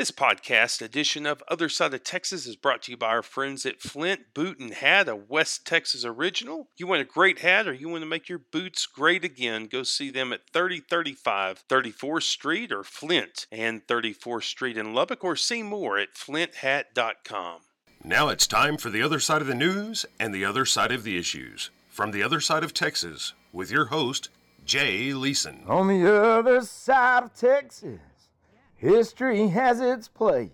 This podcast edition of Other Side of Texas is brought to you by our friends at Flint Boot and Hat, a West Texas original. You want a great hat or you want to make your boots great again, go see them at 3035 34th Street or Flint and 34th Street in Lubbock or see more at flinthat.com. Now it's time for the other side of the news and the other side of the issues. From the other side of Texas, with your host, Jay Leeson. On the other side of Texas, history has its place.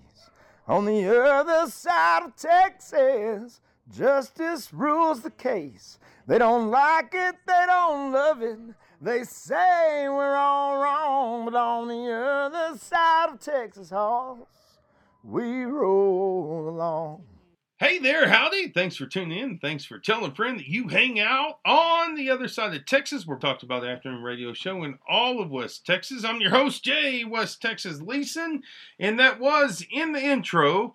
On the other side of Texas, justice rules the case. They don't like it, they don't love it. They say we're all wrong, but on the other side of Texas, horse, we roll along. Hey there, howdy. Thanks for tuning in. Thanks for telling a friend that you hang out on the other side of Texas. We're talked about the afternoon radio show in all of West Texas. I'm your host, Jay West Texas Leeson, and that was in the intro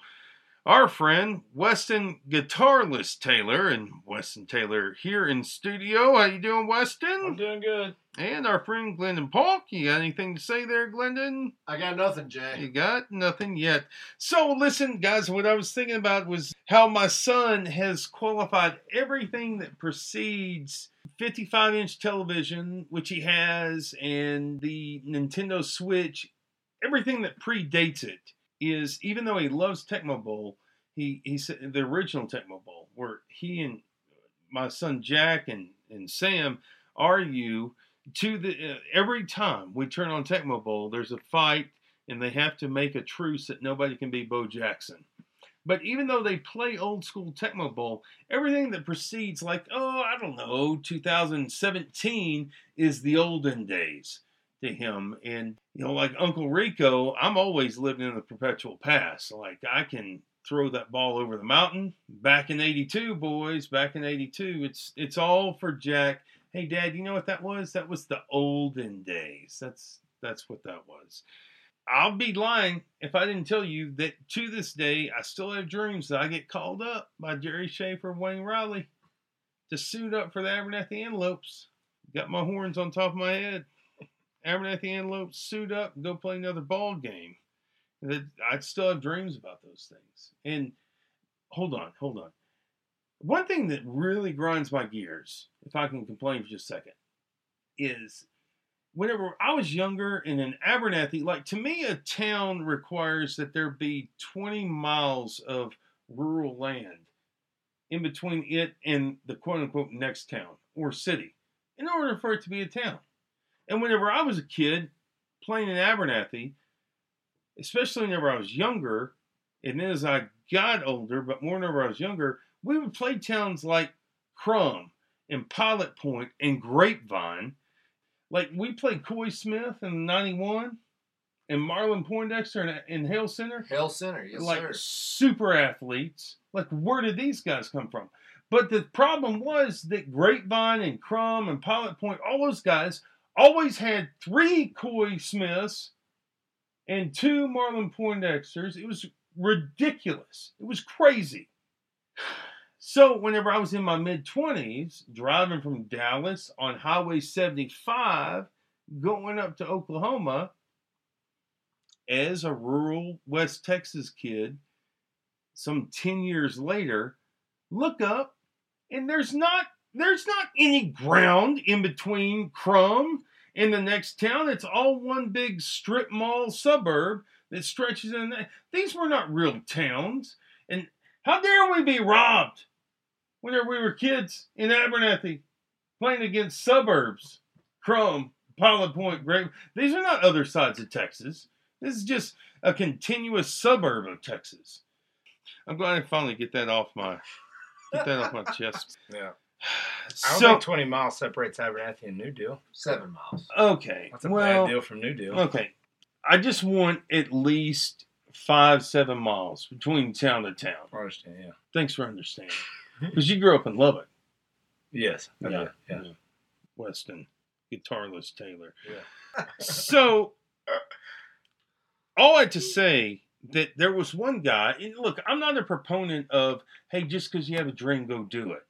our friend Weston Guitarless Taylor and Weston Taylor here in studio. How you doing, Weston? I'm doing good. And our friend Glendon Polk. You got anything to say there, Glendon? I got nothing, Jack. You got nothing yet. So, listen, guys, what I was thinking about was how my son has qualified everything that precedes 55 inch television, which he has, and the Nintendo Switch. Everything that predates it is, even though he loves Tecmo Bowl, he, he said the original Tecmo Bowl, where he and my son Jack and, and Sam argue to the uh, every time we turn on Tecmo Bowl, there's a fight and they have to make a truce that nobody can be Bo Jackson. But even though they play old school Tecmo Bowl, everything that precedes, like, oh, I don't know, 2017 is the olden days to him. And, you know, like Uncle Rico, I'm always living in the perpetual past. Like, I can throw that ball over the mountain. Back in 82, boys, back in 82, it's it's all for Jack. Hey, Dad, you know what that was? That was the olden days. That's that's what that was. I'll be lying if I didn't tell you that to this day I still have dreams that I get called up by Jerry Schaefer, Wayne Riley, to suit up for the Abernathy Antelopes. Got my horns on top of my head. Abernathy Antelopes, suit up, and go play another ball game. That I still have dreams about those things. And hold on, hold on. One thing that really grinds my gears, if I can complain for just a second, is whenever I was younger in an Abernathy, like to me, a town requires that there be 20 miles of rural land in between it and the quote unquote next town or city in order for it to be a town. And whenever I was a kid playing in Abernathy, especially whenever I was younger, and then as I got older, but more whenever I was younger, we would play towns like Krum and Pilot Point and Grapevine. Like we played Coy Smith in '91 and Marlon Poindexter in, Hale Center Hale Center, yes, like sir. super athletes. Like, where did these guys come from? But the problem was that Grapevine and Krum and Pilot Point, all those guys always had three Coy Smiths and two Marlon Poindexters. It was ridiculous. It was crazy. So, whenever I was in my mid 20s, driving from Dallas on Highway 75, going up to Oklahoma, as a rural West Texas kid, some 10 years later, look up and there's not there's not any ground in between Krum and the next town. It's all one big strip mall suburb that stretches in. These were not real towns. And how dare we be robbed whenever we were kids in Abernathy playing against suburbs, Krum, Pilot Point, Grape. These are not other sides of Texas. This is just a continuous suburb of Texas. I'm glad I finally get that off my get that off my chest. Yeah. I don't So think 20 miles separates Abernathy and New Deal. Seven miles. okay, That's a well, bad deal from New Deal. okay. I just want at least five seven miles between town to town. I understand, yeah. Thanks for understanding. Because you grew up in Lubbock, Yes. I Yeah. did, yeah. Weston, guitarless Taylor. Yeah. so uh, all I had to say that there was one guy and look i'm not a proponent of hey just because you have a dream go do it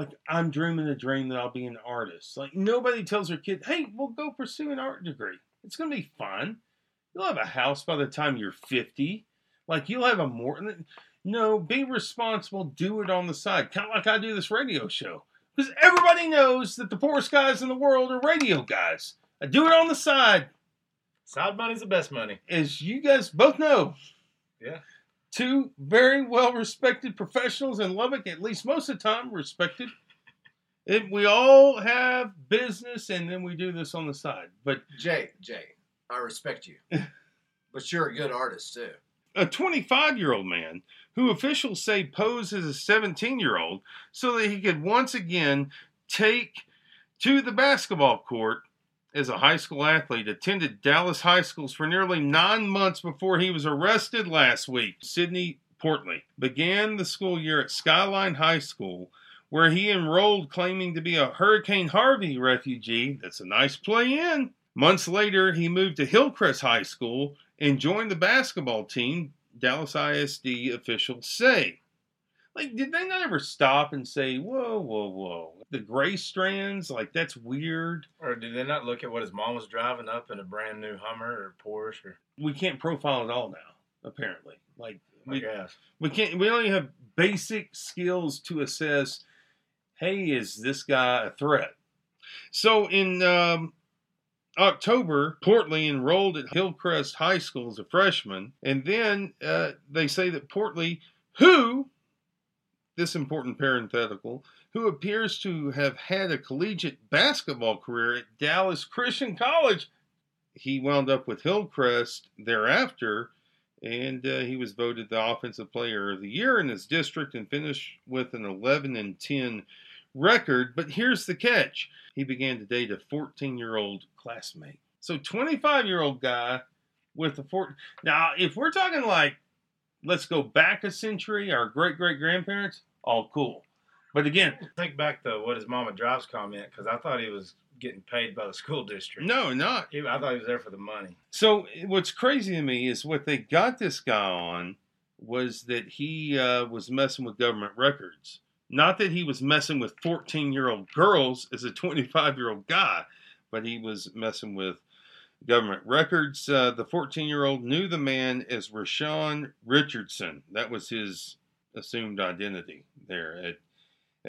like i'm dreaming a dream that i'll be an artist like nobody tells their kid hey we'll go pursue an art degree it's going to be fun You'll have a house by the time you're 50. Like you'll have a more. No, be responsible. Do it on the side, kind of like I do this radio show, because everybody knows that the poorest guys in the world are radio guys. I do it on the side, Side money's the best money. as you guys both know. Yeah. Two very well respected professionals in Lubbock, at least most of the time respected. It, we all have business, and then we do this on the side. But Jay, Jay, I respect you, but you're a good artist too. a 25 year old man who officials say posed as a 17 year old so that he could once again take to the basketball court as a high school athlete attended dallas high schools for nearly nine months before he was arrested last week. Sidney portley began the school year at skyline high school where he enrolled claiming to be a hurricane harvey refugee. That's a nice play in. Months later he moved to hillcrest high school and joined the basketball team, Dallas ISD officials say. Like, did they not ever stop and say, whoa, whoa, whoa? The gray strands, like, that's weird. Or did they not look at what his mom was driving up in a brand new Hummer or Porsche or We can't profile at all now, apparently. Like, we, we can't, we only have basic skills to assess hey, is this guy a threat? So in um, October, Portley enrolled at Hillcrest High School as a freshman, and then uh, they say that Portley, who, this important parenthetical, who appears to have had a collegiate basketball career at Dallas Christian College, he wound up with Hillcrest thereafter, and uh, he was voted the offensive player of the year in his district and finished with an 11 and 10 record. But here's the catch he began to date a 14 year old classmate. So 25 year old guy with a 14. Now, if we're talking like, let's go back a century, our great great grandparents, all cool. But again, Take back the what his mama drives comment because I thought he was getting paid by the school district. no, not. He, I thought he was there for the money. So what's crazy to me is what they got this guy on was that he uh, was messing with government records. Not that he was messing with 14 year old girls as a 25 year old guy, but he was messing with government records. Uh, the 14 year old knew the man as Rashawn Richardson. That was his assumed identity there at,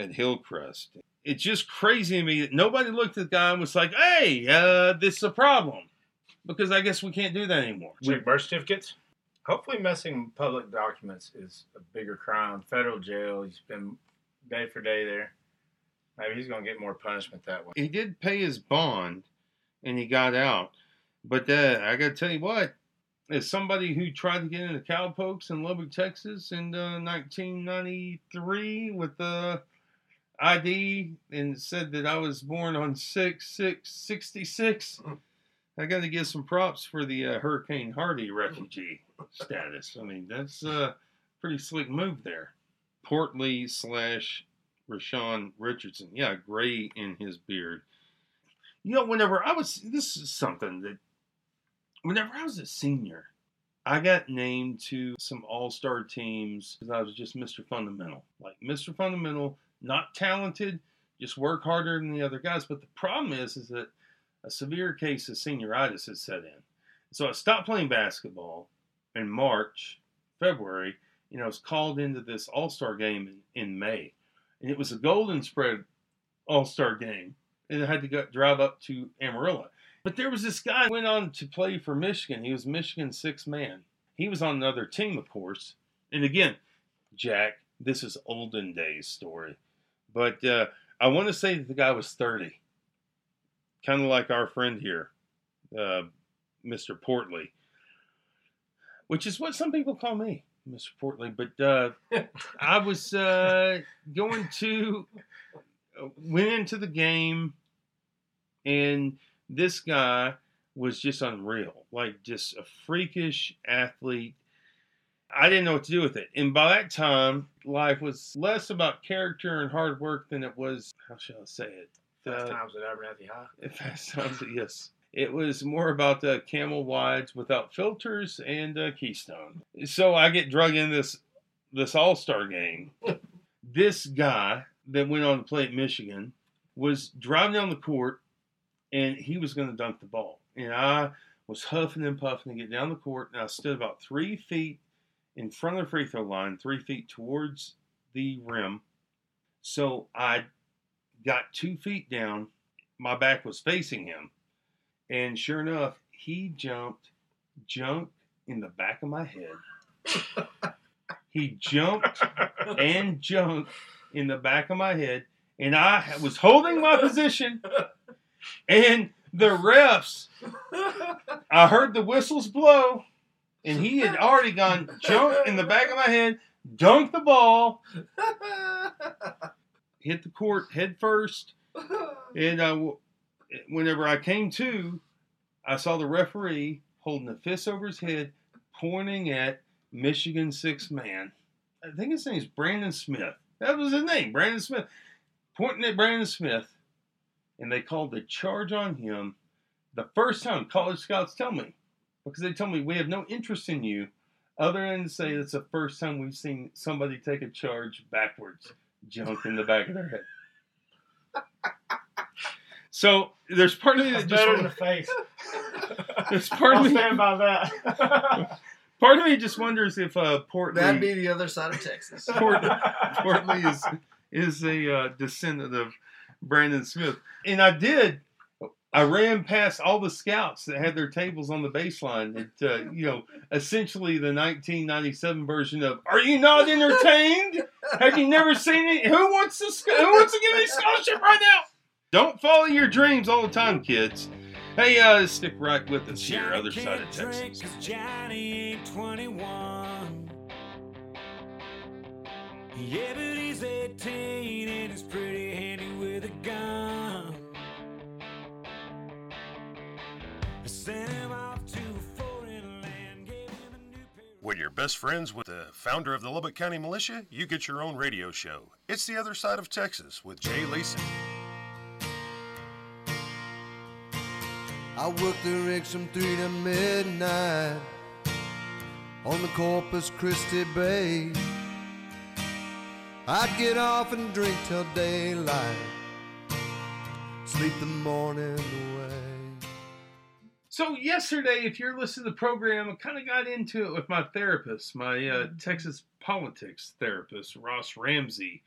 at Hillcrest. It's just crazy to me that nobody looked at the guy and was like, hey, uh, this is a problem. Because I guess we can't do that anymore. We- Check birth certificates. Hopefully, messing public documents is a bigger crime. Federal jail. He's been day for day there. Maybe he's gonna get more punishment that way. he did pay his bond and he got out. But uh, I got to tell you what, as somebody who tried to get into cowpokes in Lubbock, Texas in uh, 1993 with the ID and said that I was born on 6 6 66, I got to give some props for the uh, Hurricane Harvey refugee status. I mean, that's a pretty slick move there. Portley slash Rashawn Richardson. Yeah, gray in his beard. You know, whenever I was, this is something that, whenever I was a senior, I got named to some all star teams because I was just Mr. Fundamental. Like, Mr. Fundamental, not talented, just work harder than the other guys. But the problem is, is that a severe case of senioritis had set in. So I stopped playing basketball in March, February, and I was called into this all star game in, in May and it was a golden spread all star game, and I had to go drive up to Amarillo. But there was this guy who went on to play for Michigan. He was Michigan's sixth man. He was on another team, of course. And again, Jack, this is olden days story, but uh, I want to say that the guy was thirty, kind of like our friend here, uh, Mr. Portley, which is what some people call me. Mr. Portley, but uh, I was uh, going to went into the game, and this guy was just unreal, like just a freakish athlete. I didn't know what to do with it, and by that time, life was less about character and hard work than it was. How shall I say it? Fast Uh, times at Abernathy High. Fast times, yes. It was more about the camel wides without filters and uh, Keystone. So I get drug in this this All Star game. this guy that went on to play at Michigan was driving down the court, and he was going to dunk the ball. And I was huffing and puffing to get down the court, and I stood about three feet in front of the free throw line, three feet towards the rim. So I got two feet down. My back was facing him. And sure enough, he jumped, jumped in the back of my head. he jumped and jumped in the back of my head. And I was holding my position. And the refs, I heard the whistles blow. And he had already gone, jumped in the back of my head, dunked the ball, hit the court head first. And uh, w- whenever I came to, I saw the referee holding a fist over his head, pointing at Michigan six man. I think his name is Brandon Smith. That was his name, Brandon Smith. Pointing at Brandon Smith, and they called the charge on him the first time college scouts tell me, because they tell me we have no interest in you other than to say it's the first time we've seen somebody take a charge backwards, jump in the back of their head. So there's part of me That's that just better than the face. there's part of I'll me stand by that. part of me just wonders if uh, Portland That'd be the other side of Texas. Port- Portley is is a uh, descendant of Brandon Smith, and I did. I ran past all the scouts that had their tables on the baseline. It, uh, you know, essentially the 1997 version of "Are you not entertained? Have you never seen it? Who wants to sc- Who wants to give me scholarship right now? Don't follow your dreams all the time, kids. Hey, uh, stick right with us here, other side of Texas. Johnny ain't 21. Yeah, but he's 18 and he's pretty handy with a gun. I sent him off to a foreign land, gave him a new pair of When you're best friends with the founder of the Lubbock County Militia, you get your own radio show. It's The Other Side of Texas with Jay Leeson. I worked the rigs from three to midnight on the Corpus Christi Bay. I'd get off and drink till daylight, sleep the morning away. So yesterday, if you're listening to the program, I kind of got into it with my therapist, my uh, Texas politics therapist, Ross Ramsey,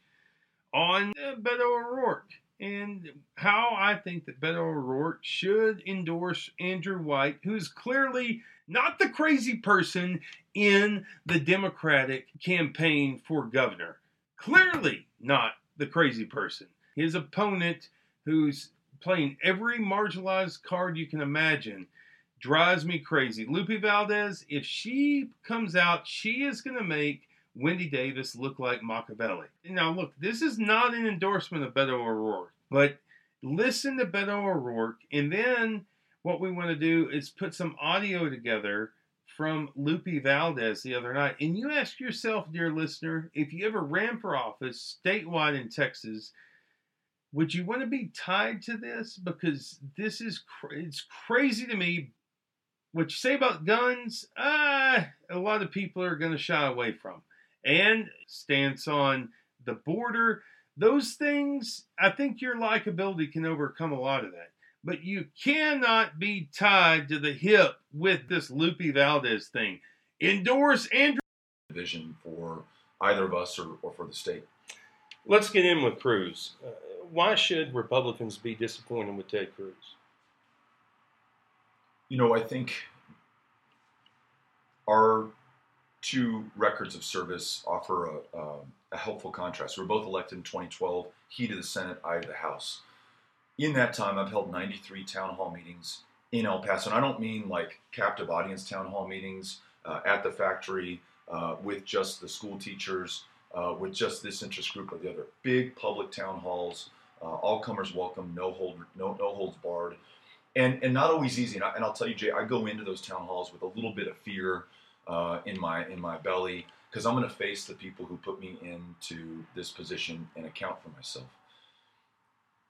on uh, Beto O'Rourke and how I think that Beto O'Rourke should endorse Andrew White, who's clearly not the crazy person in the Democratic campaign for governor. Clearly not the crazy person. His opponent, who's playing every marginalized card you can imagine, drives me crazy. Lupe Valdez, if she comes out, she is going to make Wendy Davis look like Machiavelli. Now, look, this is not an endorsement of Beto O'Rourke, but listen to Beto O'Rourke, and then what we want to do is put some audio together from Lupe Valdez the other night. And you ask yourself, dear listener, if you ever ran for office statewide in Texas, would you want to be tied to this? Because this is cra- it's crazy to me. What you say about guns, ah, a lot of people are going to shy away from. And stance on the border, those things, I think your likability can overcome a lot of that. But you cannot be tied to the hip with this Loopy Valdez thing. Endorse Andrew. vision for either of us or, or for the state. Let's get in with Cruz. Uh, why should Republicans be disappointed with Ted Cruz? You know, I think our two records of service offer a, um, a helpful contrast. We were both elected in 2012, he to the Senate, I to the House. In that time, I've held 93 town hall meetings in El Paso. And I don't mean like captive audience town hall meetings uh, at the factory uh, with just the school teachers, uh, with just this interest group or the other. Big public town halls, uh, all comers welcome, no hold, no no holds barred, and and not always easy. And, I, and I'll tell you, Jay, I go into those town halls with a little bit of fear uh, in my in my belly because I'm going to face the people who put me into this position and account for myself.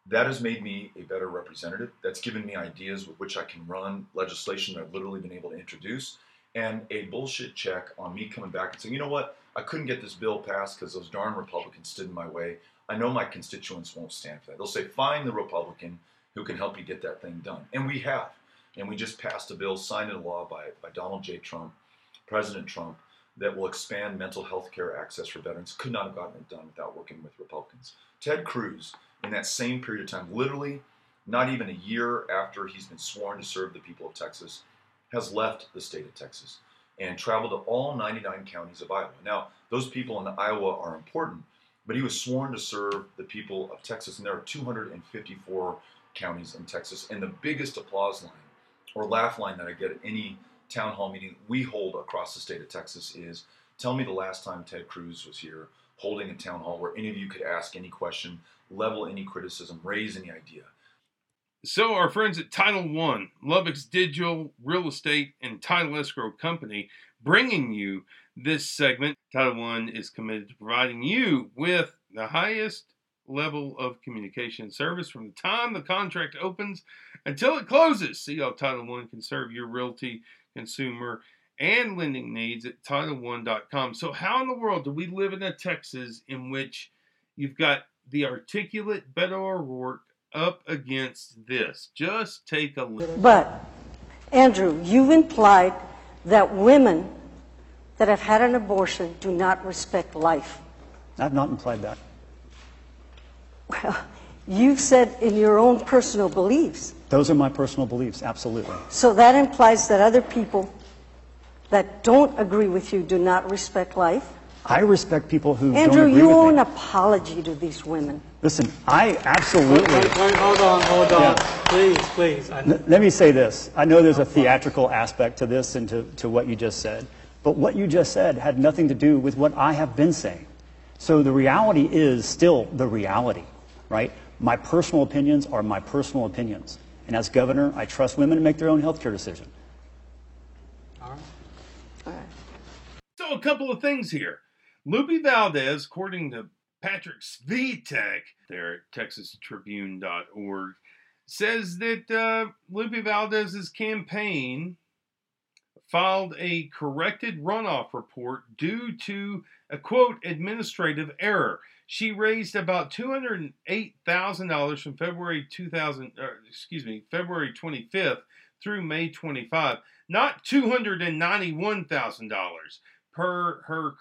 That has made me a better representative. That's given me ideas with which I can run legislation that I've literally been able to introduce, and a bullshit check on me coming back and saying, you know what, I couldn't get this bill passed because those darn Republicans stood in my way. I know my constituents won't stand for that. They'll say, find the Republican who can help you get that thing done. And we have. And we just passed a bill signed into law by, by Donald J. Trump, President Trump, that will expand mental health care access for veterans. Could not have gotten it done without working with Republicans. Ted Cruz, in that same period of time, literally not even a year after he's been sworn to serve the people of Texas, has left the state of Texas and traveled to all 99 counties of Iowa. Now, those people in Iowa are important, but he was sworn to serve the people of Texas, and there are 254 counties in Texas. And the biggest applause line or laugh line that I get at any town hall meeting we hold across the state of Texas is tell me the last time Ted Cruz was here holding a town hall where any of you could ask any question, level any criticism, raise any idea. So, our friends at Title One, Lubbock's digital real estate and title escrow company, bringing you this segment. Title One is committed to providing you with the highest level of communication service from the time the contract opens until it closes. See how Title One can serve your realty, consumer, and lending needs at TitleOne.com. So, how in the world do we live in a Texas in which you've got the articulate Beto O'Rourke up against this? Just take a look. But, Andrew, you've implied that women that have had an abortion do not respect life. I've not implied that. Well, you've said in your own personal beliefs. Those are my personal beliefs, absolutely. So that implies that other people that don't agree with you do not respect life. I respect people who Andrew, don't agree you with owe me. an apology to these women. Listen, I absolutely. Wait, wait, hold on, hold on. Yeah. Please, please. I, L- Let me say this. I know there's a theatrical aspect to this and to, to what you just said, but what you just said had nothing to do with what I have been saying. So the reality is still the reality, right? My personal opinions are my personal opinions. And as governor, I trust women to make their own health care decision. All right. So, a couple of things here. Lupe Valdez, according to Patrick Svitek there at texastribune.org, says that uh, Lupe Valdez's campaign filed a corrected runoff report due to a quote administrative error. She raised about two hundred eight thousand dollars from February two thousand, or excuse me, February twenty fifth through May twenty five, not two hundred and ninety one thousand dollars per her.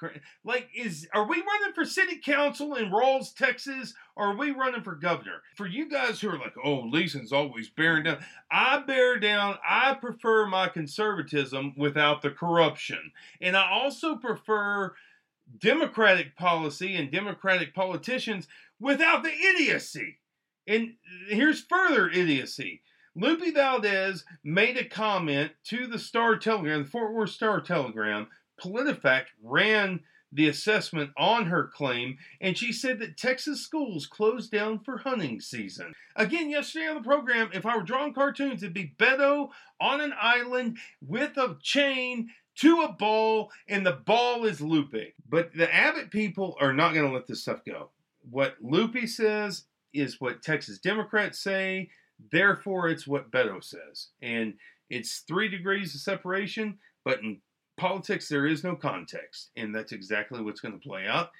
Like, is are we running for city council in Ralls, Texas, or are we running for governor? For you guys who are like, oh, Leeson's always bearing down, I bear down. I prefer my conservatism without the corruption, and I also prefer Democratic policy and Democratic politicians without the idiocy. And here's further idiocy. Lupe Valdez made a comment to the Star Telegram, the Fort Worth Star Telegram. PolitiFact ran the assessment on her claim, and she said that Texas schools closed down for hunting season. Again, yesterday on the program, if I were drawing cartoons, it'd be Beto on an island with a chain to a ball, and the ball is Lupe. But the Abbott people are not going to let this stuff go. What Loopy says is what Texas Democrats say, therefore, it's what Beto says. And it's three degrees of separation, but in politics, there is no context. And that's exactly what's going to play out.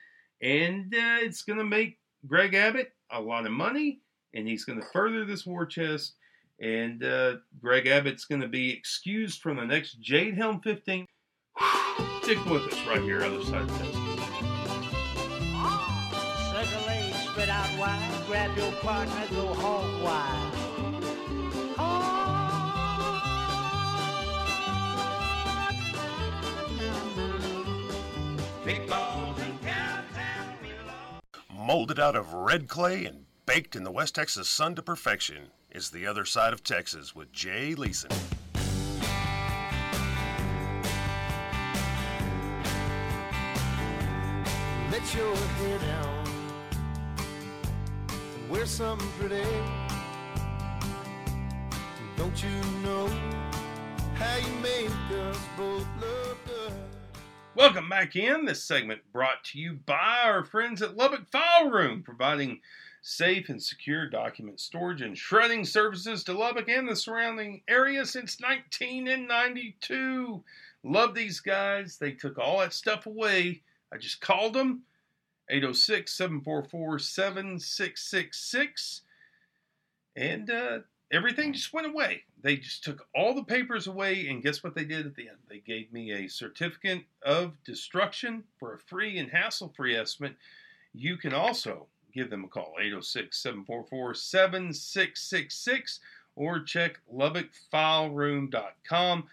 And uh, it's going to make Greg Abbott a lot of money, and he's going to further this war chest. And uh, Greg Abbott's going to be excused from the next Jade Helm 15. Stick with us right here, other side of. Circle legs spread out wide. Grab your partner, go wide. Molded out of red clay and baked in the West Texas sun to perfection is the other side of Texas with Jay Leeson. Let your hair down and wear something pretty. Don't you know how you make us both look? Welcome back in. This segment brought to you by our friends at Lubbock File Room, providing safe and secure document storage and shredding services to Lubbock and the surrounding area since 1992. Love these guys. They took all that stuff away. I just called them 806 744 7666. And uh, everything just went away. They just took all the papers away, and guess what they did at the end? They gave me a certificate of destruction for a free and hassle free estimate. You can also give them a call, 806 744 7666, or check LubbockFileRoom.com.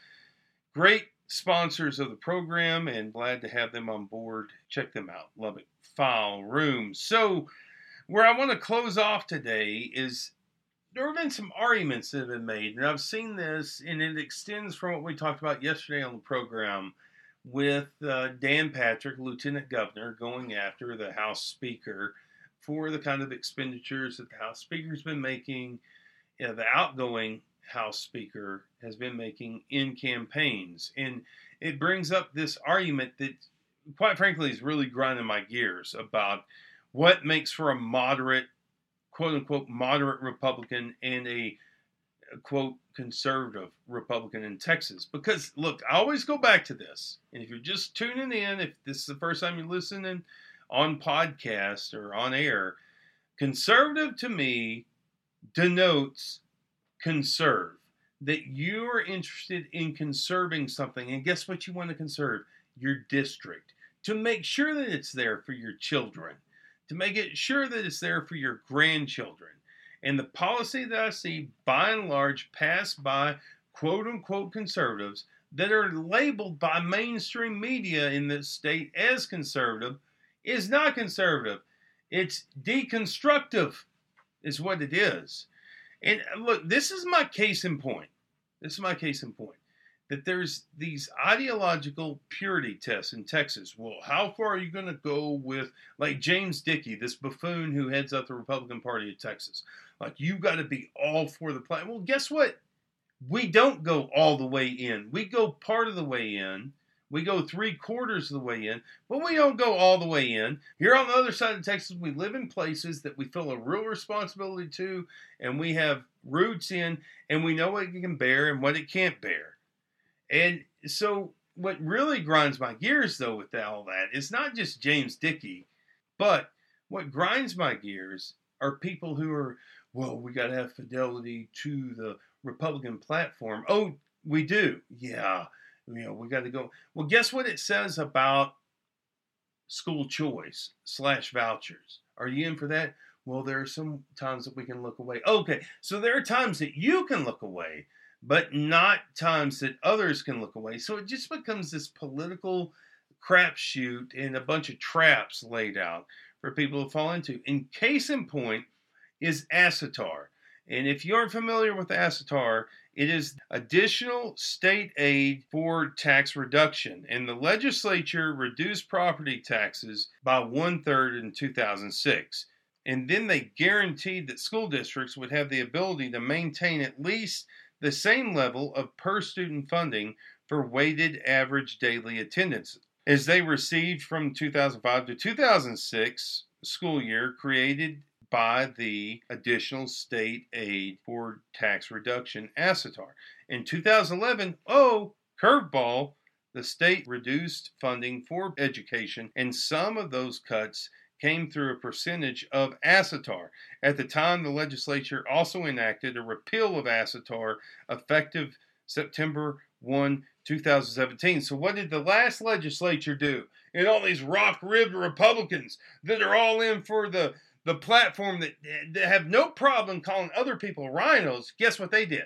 Great sponsors of the program, and glad to have them on board. Check them out, Lubbock File Room. So, where I want to close off today is there have been some arguments that have been made, and I've seen this, and it extends from what we talked about yesterday on the program with uh, Dan Patrick, Lieutenant Governor, going after the House Speaker for the kind of expenditures that the House Speaker's been making, uh, the outgoing House Speaker has been making in campaigns. And it brings up this argument that, quite frankly, is really grinding my gears about what makes for a moderate, quote unquote, moderate Republican and a quote conservative Republican in Texas. Because look, I always go back to this. And if you're just tuning in, if this is the first time you're listening on podcast or on air, conservative to me denotes conserve. That you are interested in conserving something. And guess what you want to conserve? Your district. To make sure that it's there for your children. To make it sure that it's there for your grandchildren. And the policy that I see by and large passed by quote unquote conservatives that are labeled by mainstream media in this state as conservative is not conservative. It's deconstructive, is what it is. And uh, look, this is my case in point. This is my case in point. That there's these ideological purity tests in Texas. Well, how far are you going to go with, like James Dickey, this buffoon who heads up the Republican Party of Texas? Like, you've got to be all for the plan. Well, guess what? We don't go all the way in. We go part of the way in. We go three quarters of the way in, but we don't go all the way in. Here on the other side of Texas, we live in places that we feel a real responsibility to, and we have roots in, and we know what it can bear and what it can't bear. And so, what really grinds my gears, though, with all that is not just James Dickey, but what grinds my gears are people who are, well, we got to have fidelity to the Republican platform. Oh, we do. Yeah you know, we got to go. Well, guess what it says about school choice slash vouchers? Are you in for that? Well, there are some times that we can look away. Okay, so there are times that you can look away, but not times that others can look away. So it just becomes this political crapshoot and a bunch of traps laid out for people to fall into. In case in point is ASATR. And if you aren't familiar with ASATR, it is additional state aid for tax reduction. And the legislature reduced property taxes by one third in 2006. And then they guaranteed that school districts would have the ability to maintain at least the same level of per student funding for weighted average daily attendance as they received from 2005 to 2006 school year created by the additional state aid for tax reduction ASATR. In 2011, oh, curveball, the state reduced funding for education, and some of those cuts came through a percentage of ASATR. At the time, the legislature also enacted a repeal of ASATR effective September 1, 2017. So, what did the last legislature do? And all these rock ribbed Republicans that are all in for the the platform that, that have no problem calling other people rhinos, guess what they did?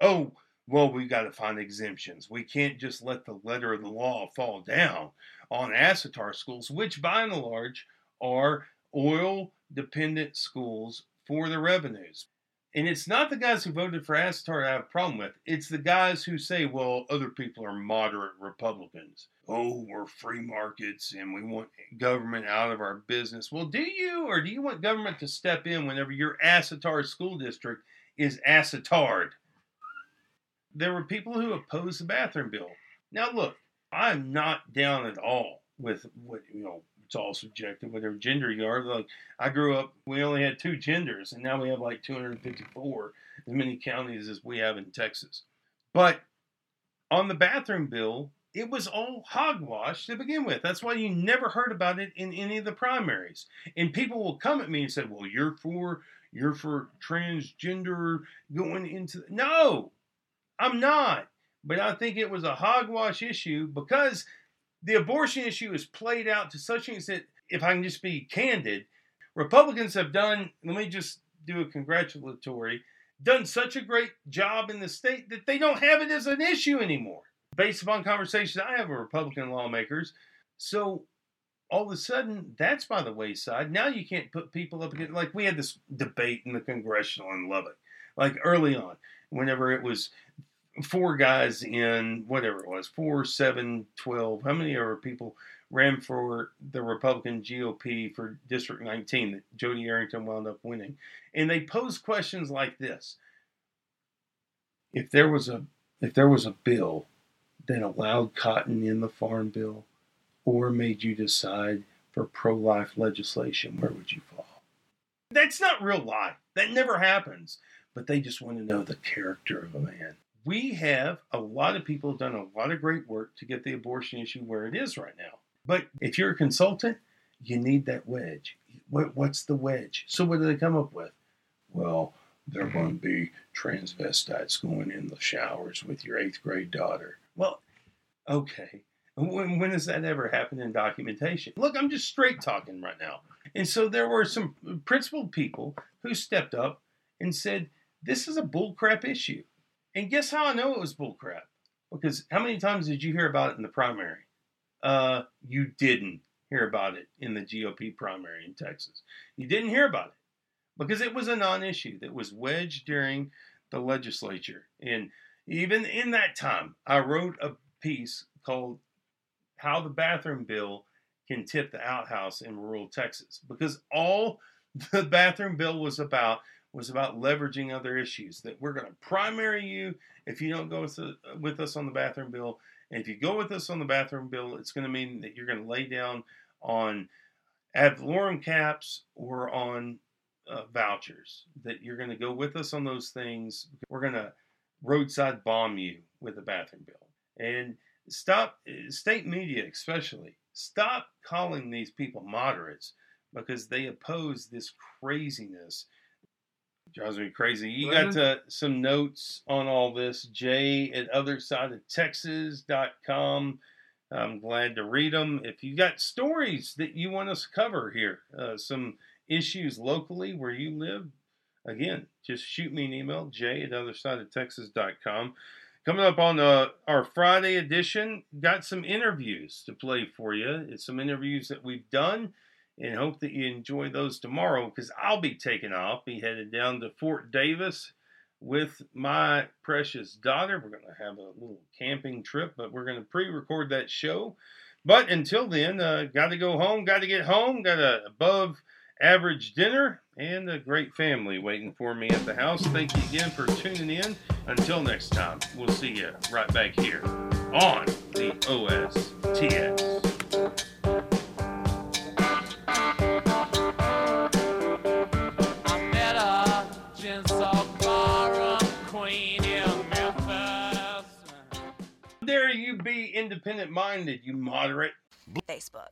Oh, well, we've got to find exemptions. We can't just let the letter of the law fall down on ASETAR schools, which by and large are oil dependent schools for the revenues. And it's not the guys who voted for ASATR I have a problem with. It's the guys who say, well, other people are moderate Republicans. Oh, we're free markets and we want government out of our business. Well, do you, or do you want government to step in whenever your ASATR school district is ASATRed? There were people who opposed the bathroom bill. Now, look, I'm not down at all with what, you know, it's all subjective, whatever gender you are. Like I grew up, we only had two genders, and now we have like 254, as many counties as we have in Texas. But on the bathroom bill, it was all hogwash to begin with. That's why you never heard about it in any of the primaries. And people will come at me and say, "Well, you're for you're for transgender going into. No, I'm not. But I think it was a hogwash issue because the abortion issue is played out to such an extent. If I can just be candid, Republicans have done. Let me just do a congratulatory. Done such a great job in the state that they don't have it as an issue anymore. Based upon conversations I have with Republican lawmakers, so all of a sudden that's by the wayside. Now you can't put people up against like we had this debate in the congressional in Lubbock, like early on, whenever it was four guys in whatever it was, four, seven, twelve. How many other people ran for the Republican GOP for District 19 that Jody Arrington wound up winning? And they posed questions like this: If there was a if there was a bill that allowed cotton in the farm bill or made you decide for pro-life legislation, where would you fall? That's not real life. That never happens. But they just want to know the character of a man we have a lot of people done a lot of great work to get the abortion issue where it is right now. But if you're a consultant, you need that wedge. What, what's the wedge? So what do they come up with? Well, they're going to be transvestites going in the showers with your eighth grade daughter. Well, okay. When, when has that ever happened in documentation? Look, I'm just straight talking right now. And so there were some principled people who stepped up and said, this is a bullcrap issue. And guess how I know it was bullcrap? Because how many times did you hear about it in the primary? Uh, you didn't hear about it in the GOP primary in Texas. You didn't hear about it because it was a non-issue that was wedged during the legislature. And even in that time, I wrote a piece called "How the Bathroom Bill Can Tip the Outhouse in Rural Texas," because all the bathroom bill was about was about leveraging other issues. That we're going to primary you if you don't go with, the, with us on the bathroom bill. And if you go with us on the bathroom bill, it's going to mean that you're going to lay down on ad valorem caps or on uh, vouchers. That you're going to go with us on those things. We're going to roadside bomb you with the bathroom bill. And stop, state media especially, stop calling these people moderates because they oppose this craziness drives me crazy. You got uh, some notes on all this, Jay at othersideoftexas.com. I'm glad to read them. If you got stories that you want us to cover here, uh, some issues locally where you live, again, just shoot me an email, jay at othersideoftexas.com. Coming up on uh, our Friday edition, got some interviews to play for you. It's some interviews that we've done and hope that you enjoy those tomorrow because I'll be taking off, be headed down to Fort Davis with my precious daughter. We're going to have a little camping trip, but we're going to pre record that show. But until then, uh, got to go home, got to get home, got a above average dinner, and a great family waiting for me at the house. Thank you again for tuning in. Until next time, we'll see you right back here on the OSTX. You be independent minded, you moderate? Facebook.